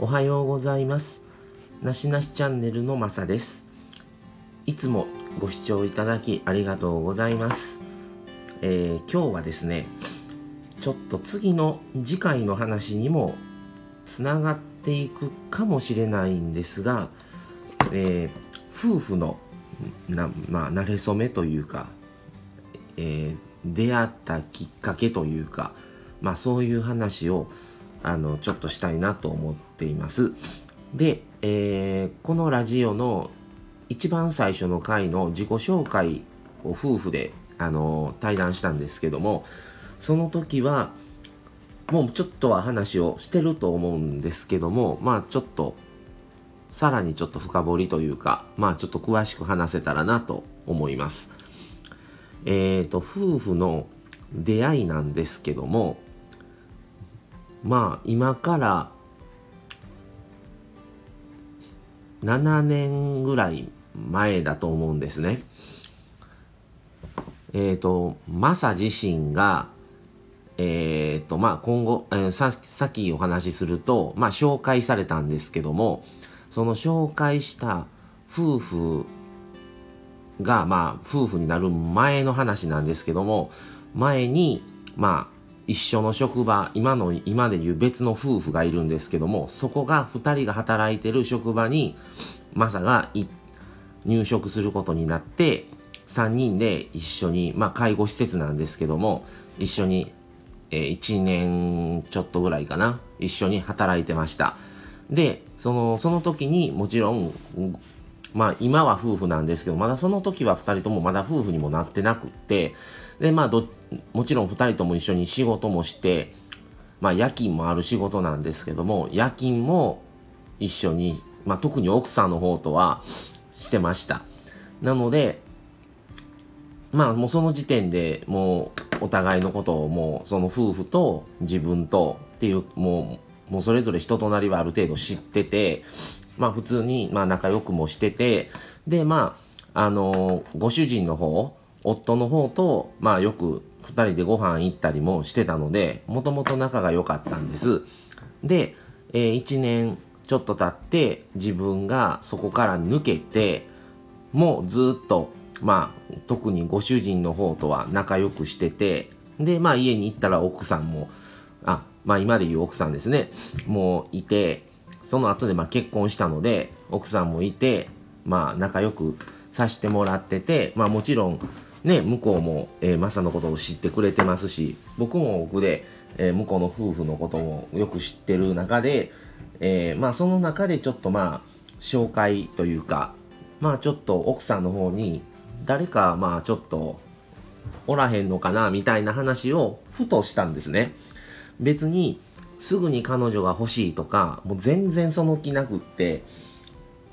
おはようございます。なしなしチャンネルのまさです。いつもご視聴いただきありがとうございます、えー今日はですねちょっと次の次回の話にもつながっていくかもしれないんですが、えー夫婦のなまあ慣れ初めというか、えー出会ったきっかけというか、まあ、そういう話をあのちょっとしたいなと思っています。で、えーこのラジオの一番最初の回の自己紹介を夫婦であの対談したんですけどもその時はもうちょっとは話をしてると思うんですけどもまあちょっとさらにちょっと深掘りというかまあちょっと詳しく話せたらなと思います。えーと夫婦の出会いなんですけどもまあ今から7年ぐらい前だと思うんですね。えっ、とマサ自身がえっ、とまあ今後、えーささっきお話しするとまあ紹介されたんですけどもその紹介した夫婦がまあ夫婦になる前の話なんですけども前にまあ一緒の職場今の今でいう別の夫婦がいるんですけどもそこが2人が働いてる職場にマサが入職することになって3人で一緒にまあ介護施設なんですけども一緒に、えー1年ちょっとぐらいかな一緒に働いてました。でそのその時にもちろんまあ今は夫婦なんですけど、まだその時は2人ともまだ夫婦にもなってなくって、で、まあど、もちろん2人とも一緒に仕事もして、まあ夜勤もある仕事なんですけども、夜勤も一緒に、まあ特に奥さんの方とはしてました。なので、まあもうその時点でもうお互いのことをもうその夫婦と自分とっていうもうもうそれぞれ人となりはある程度知っててまあ普通にまあ仲良くもしててでまああのご主人の方夫の方とまあよく2人でご飯行ったりもしてたのでもともと仲が良かったんです。で、え1年ちょっと経って自分がそこから抜けてもうずっとまあ特にご主人の方とは仲良くしててでまあ家に行ったら奥さんもあまあ今でいう奥さんですね。もういてその後でまあ結婚したので奥さんもいてまあ仲良くさせてもらっててまあもちろんね向こうも、えーマサのことを知ってくれてますし僕も僕で、えー向こうの夫婦のこともよく知ってる中で、えーまあその中でちょっとまあ紹介というかまあちょっと奥さんの方に誰かまあちょっとおらへんのかなみたいな話をふとしたんですね。別にすぐに彼女が欲しいとかもう全然その気なくって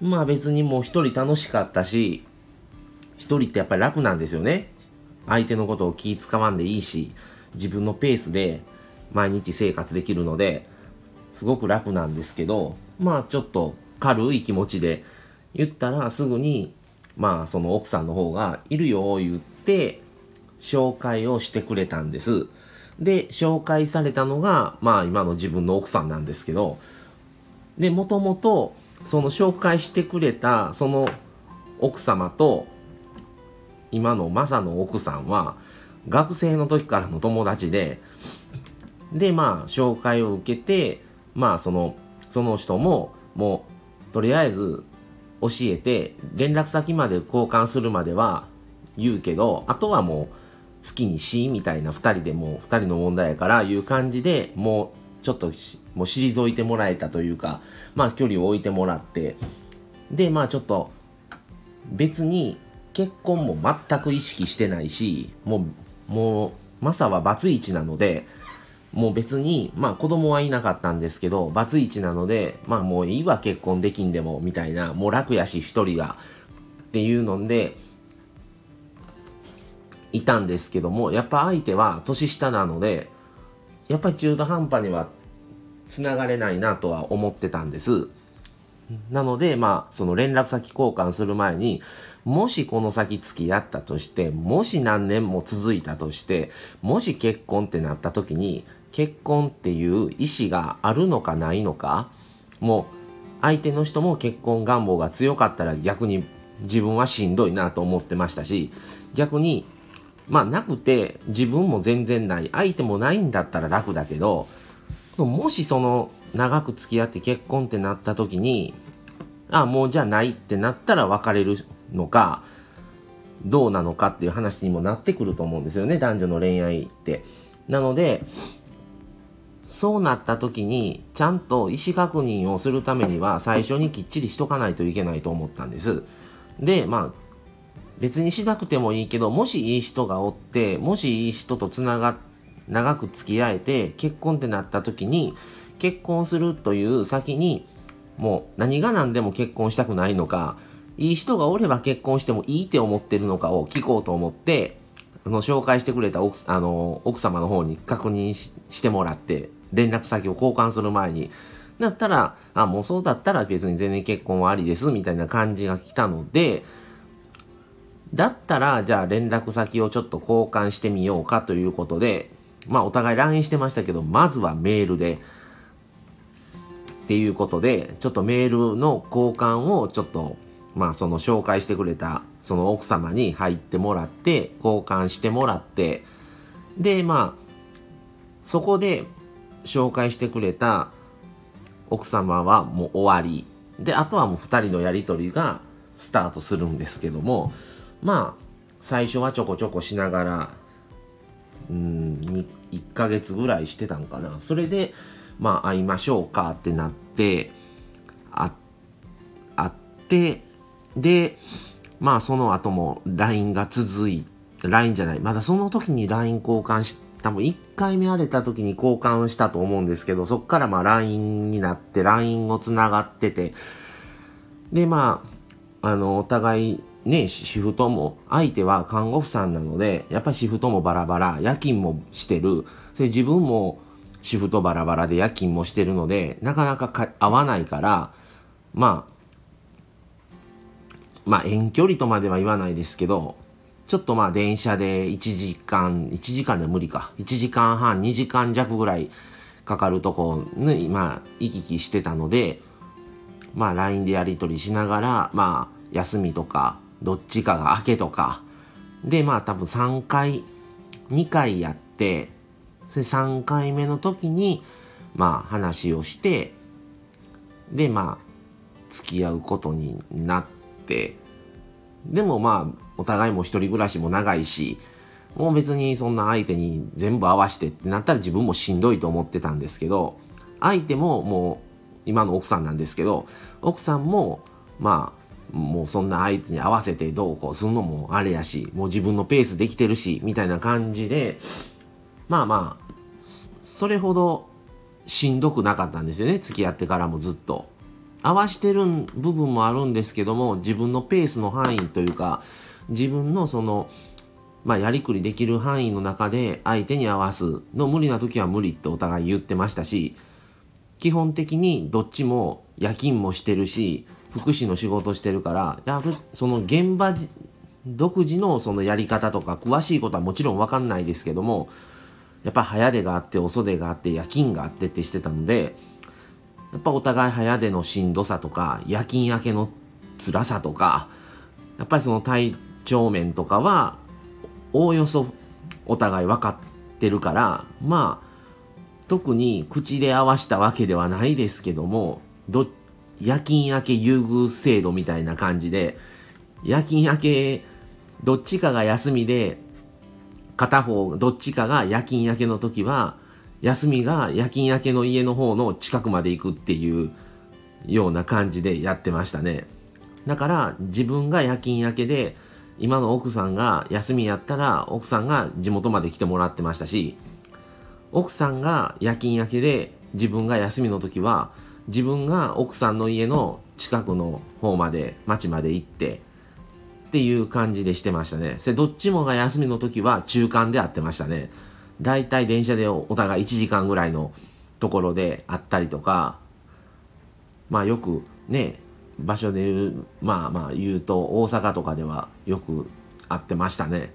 まあ別にもう一人楽しかったし一人ってやっぱり楽なんですよね。相手のことを気使わんでいいし自分のペースで毎日生活できるのですごく楽なんですけどまあちょっと軽い気持ちで言ったらすぐにまあその奥さんの方がいるよ言って紹介をしてくれたんです。で紹介されたのがまあ今の自分の奥さんなんですけどでもともとその紹介してくれたその奥様と今のマサの奥さんは学生の時からの友達ででまあ紹介を受けてまあそのその人ももうとりあえず教えて連絡先まで交換するまでは言うけどあとはもう好きにしみたいな2人でもう2人の問題やからいう感じでもうちょっともう退いてもらえたというかまあ距離を置いてもらってでまあちょっと別に結婚も全く意識してないしもうもうマサはバツイチなのでもう別にまあ子供はいなかったんですけどバツイチなのでまあもういいわ結婚できんでもみたいなもう楽やし一人がっていうのでいたんですけどもやっぱ相手は年下なのでやっぱり中途半端にはつながれないなとは思ってたんです。なので、まあ、その連絡先交換する前に、もしこの先付き合ったとして、もし何年も続いたとして、もし結婚ってなった時に、結婚っていう意思があるのかないのか、もう相手の人も結婚願望が強かったら逆に自分はしんどいなと思ってましたし逆にまあなくて自分も全然ない相手もないんだったら楽だけどもしその長く付き合って結婚ってなった時にあもうじゃないってなったら別れるのかどうなのかっていう話にもなってくると思うんですよね男女の恋愛って。なのでそうなった時にちゃんと意思確認をするためには最初にきっちりしとかないといけないと思ったんです。でまあ別にしなくてもいいけどもしいい人がおってもしいい人とつなが長く付き合えて結婚ってなった時に結婚するという先にもう何が何でも結婚したくないのかいい人がおれば結婚してもいいって思ってるのかを聞こうと思ってあの紹介してくれた奥あの奥様の方に確認してもらって連絡先を交換する前に。だったらあもうそうだったら別に全然結婚はありですみたいな感じが来たのでだったらじゃあ連絡先をちょっと交換してみようかということでまあお互い LINE してましたけどまずはメールでっていうことでちょっとメールの交換をちょっとまあその紹介してくれたその奥様に入ってもらって交換してもらってでまあそこで紹介してくれた奥様はもう終わり。であとはもう2人のやり取りがスタートするんですけどもまあ最初はちょこちょこしながらうん1ヶ月ぐらいしてたんかな。それでまあ会いましょうかってなって会ってでまあその後も LINE が続いて LINE じゃないまだその時に LINE 交換し多分1回目荒れた時に交換したと思うんですけどそっからまあ LINE になって LINE をつながっててでまああのお互いねシフトも相手は看護婦さんなのでやっぱシフトもバラバラ夜勤もしてる。それ自分もシフトバラバラで夜勤もしてるのでなかなか合わないからまあまあ遠距離とまでは言わないですけど、ちょっとまあ電車で1時間、1時間で無理か。1時間半、2時間弱ぐらいかかるとこに、まあ行き来してたので、まあ LINE でやり取りしながら、まあ休みとか、どっちかが明けとか、でまあ多分3回、2回やって、3回目の時に、まあ話をして、でまあ付き合うことになって、でもまあ、お互いも一人暮らしも長いし、もう別にそんな相手に全部合わしてってなったら自分もしんどいと思ってたんですけど、相手ももう今の奥さんなんですけど、奥さんもまあ、もうそんな相手に合わせてどうこうするのもあれやし、もう自分のペースできてるし、みたいな感じで、まあまあ、それほどしんどくなかったんですよね、付き合ってからもずっと。合わしてる部分もあるんですけども自分のペースの範囲というか自分のそのまあ、やりくりできる範囲の中で相手に合わすの無理な時は無理ってお互い言ってましたし基本的にどっちも夜勤もしてるし福祉の仕事してるからやるその現場独自のそのやり方とか詳しいことはもちろん分かんないですけどもやっぱ早出があって遅出があって夜勤があってってしてたのでやっぱお互い早出のしんどさとか夜勤明けの辛さとかやっぱりその体調面とかはおおよそお互い分かってるからまあ特に口で合わしたわけではないですけどもど夜勤明け優遇制度みたいな感じで夜勤明けどっちかが休みで片方どっちかが夜勤明けの時は休みが夜勤明けの家の方の近くまで行くっていうような感じでやってましたね。だから自分が夜勤明けで今の奥さんが休みやったら奥さんが地元まで来てもらってましたし奥さんが夜勤明けで自分が休みの時は自分が奥さんの家の近くの方まで町まで行ってっていう感じでしてましたね。どっちもが休みの時は中間で会ってましたね。大体電車でお互い1時間ぐらいのところで会ったりとかまあよくね場所で言うまあまあ言うと大阪とかではよく会ってましたね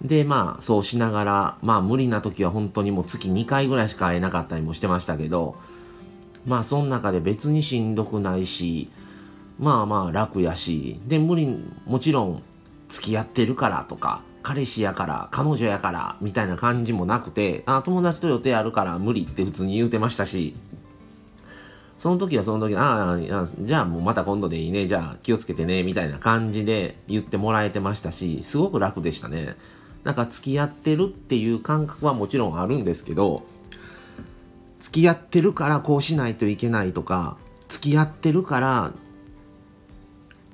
でまあそうしながらまあ無理な時は本当にもう月2回ぐらいしか会えなかったりもしてましたけどまあその中で別にしんどくないしまあまあ楽やしで無理もちろん付き合ってるからとか彼氏やから彼女やからみたいな感じもなくてあ友達と予定あるから無理って普通に言うてましたしその時はその時ああじゃあもうまた今度でいいねじゃあ気をつけてねみたいな感じで言ってもらえてましたしすごく楽でしたね。なんか付き合ってるっていう感覚はもちろんあるんですけど付き合ってるからこうしないといけないとか付き合ってるから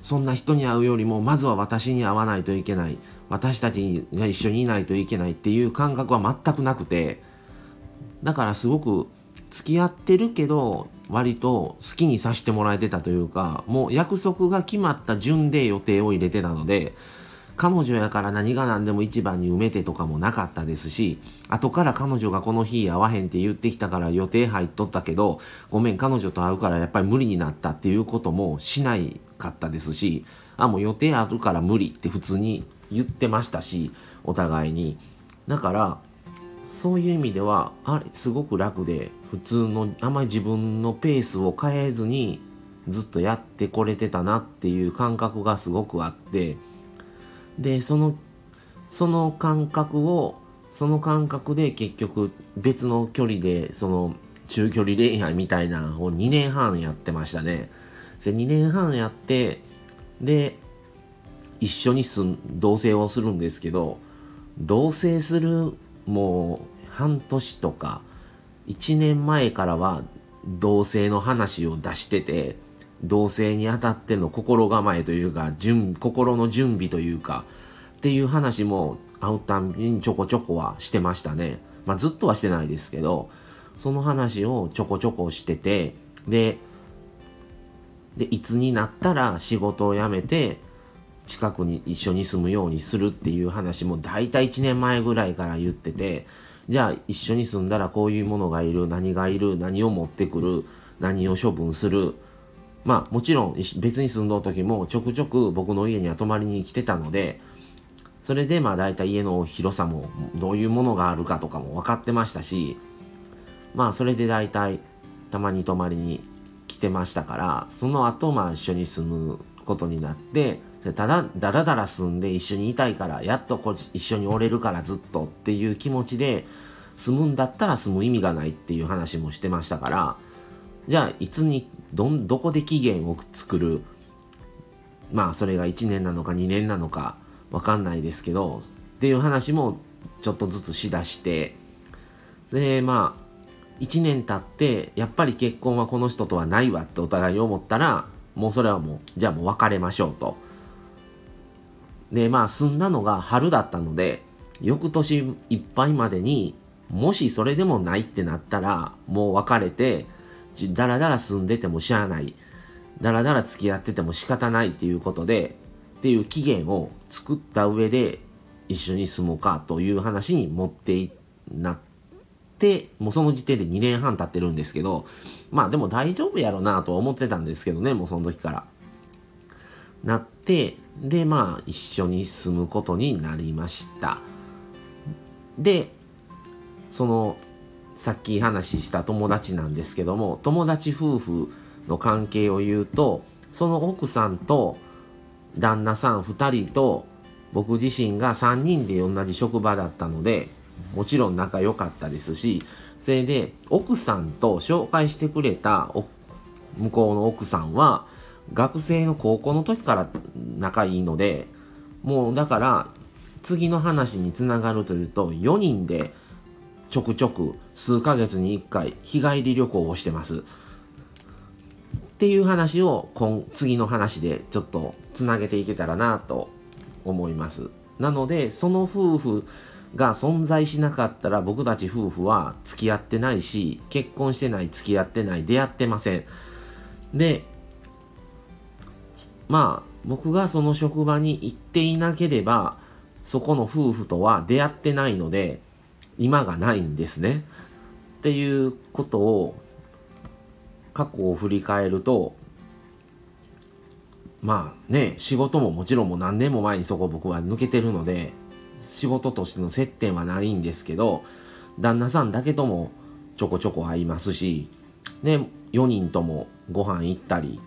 そんな人に会うよりもまずは私に会わないといけない。私たちが一緒にいないといけないっていう感覚は全くなくてだからすごく付き合ってるけど割と好きにさせてもらえてたというかもう約束が決まった順で予定を入れてたので彼女やから何が何でも一番に埋めてとかもなかったですし後から彼女がこの日会わへんって言ってきたから予定入っとったけどごめん彼女と会うからやっぱり無理になったっていうこともしないかったですしあもう予定あるから無理って普通に言ってましたしお互いに。だからそういう意味ではあれすごく楽で普通のあまり自分のペースを変えずにずっとやってこれてたなっていう感覚がすごくあってでそのその感覚をその感覚で結局別の距離でその中距離恋愛みたいなのを2年半やってましたね。で2年半やってで一緒に住ん同棲をするんですけど同棲するもう半年とか1年前からは同性の話を出してて同性にあたっての心構えというか準心の準備というかっていう話も会うたんびにちょこちょこはしてましたね。まあずっとはしてないですけどその話をちょこちょこしててででいつになったら仕事を辞めて近くに一緒に住むようにするっていう話も大体1年前ぐらいから言っててじゃあ一緒に住んだらこういうものがいる何がいる何を持ってくる何を処分するまあもちろん別に住んどる時もちょくちょく僕の家には泊まりに来てたのでそれでまあ大体家の広さもどういうものがあるかとかも分かってましたしまあそれで大体たまに泊まりに来てましたからその後まあ一緒に住むことになってただだらだら住んで一緒にいたいからやっとこ一緒におれるからずっとっていう気持ちで住むんだったら住む意味がないっていう話もしてましたからじゃあいつにどんどこで期限を作るまあそれが1年なのか2年なのかわかんないですけどっていう話もちょっとずつしだしてでまあ1年経ってやっぱり結婚はこの人とはないわってお互い思ったらもうそれはもうじゃあもう別れましょうと。で、まあ、住んだのが春だったので、翌年いっぱいまでに、もしそれでもないってなったら、もう別れて、だらだら住んでてもしゃあない。だらだら付き合ってても仕方ないっていうことで、っていう期限を作った上で、一緒に住もうかという話に持ってなって、もうその時点で2年半経ってるんですけど、まあでも大丈夫やろなとは思ってたんですけどね、もうその時から。なって、で、まあ、一緒に住むことになりました。で、その、さっき話した友達なんですけども、友達夫婦の関係を言うと、その奥さんと旦那さん2人と僕自身が3人で同じ職場だったので、もちろん仲良かったですし、それで奥さんと紹介してくれた向こうの奥さんは、学生の高校の時から仲いいので、もうだから、次の話につながるというと、4人でちょくちょく数ヶ月に1回日帰り旅行をしてます。っていう話を今次の話でちょっとつなげていけたらなと思います。なので、その夫婦が存在しなかったら僕たち夫婦は付き合ってないし、結婚してない、付き合ってない、出会ってません。で、まあ僕がその職場に行っていなければそこの夫婦とは出会ってないので今がないんですね。っていうことを過去を振り返るとまあね仕事ももちろんもう何年も前にそこ僕は抜けてるので仕事としての接点はないんですけど旦那さんだけともちょこちょこ会いますしで4人ともご飯行ったり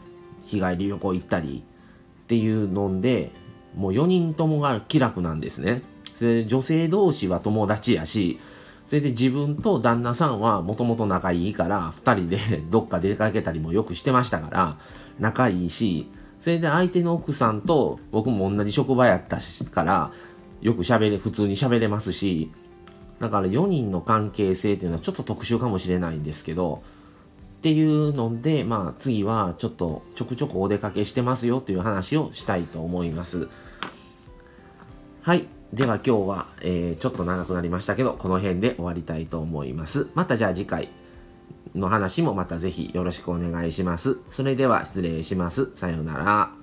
日帰り旅行行ったりっていうのでもう4人ともが気楽なんですねで女性同士は友達やしそれで自分と旦那さんはもともと仲いいから2人でどっか出かけたりもよくしてましたから仲いいしそれで相手の奥さんと僕も同じ職場やったからよく喋れ普通に喋れますしだから4人の関係性っていうのはちょっと特殊かもしれないんですけどっていうのでまあ次はちょっとちょくちょくお出かけしてますよという話をしたいと思います。はい。では今日は、えー、ちょっと長くなりましたけどこの辺で終わりたいと思います。またじゃあ次回の話もまたぜひよろしくお願いします。それでは失礼します。さようなら。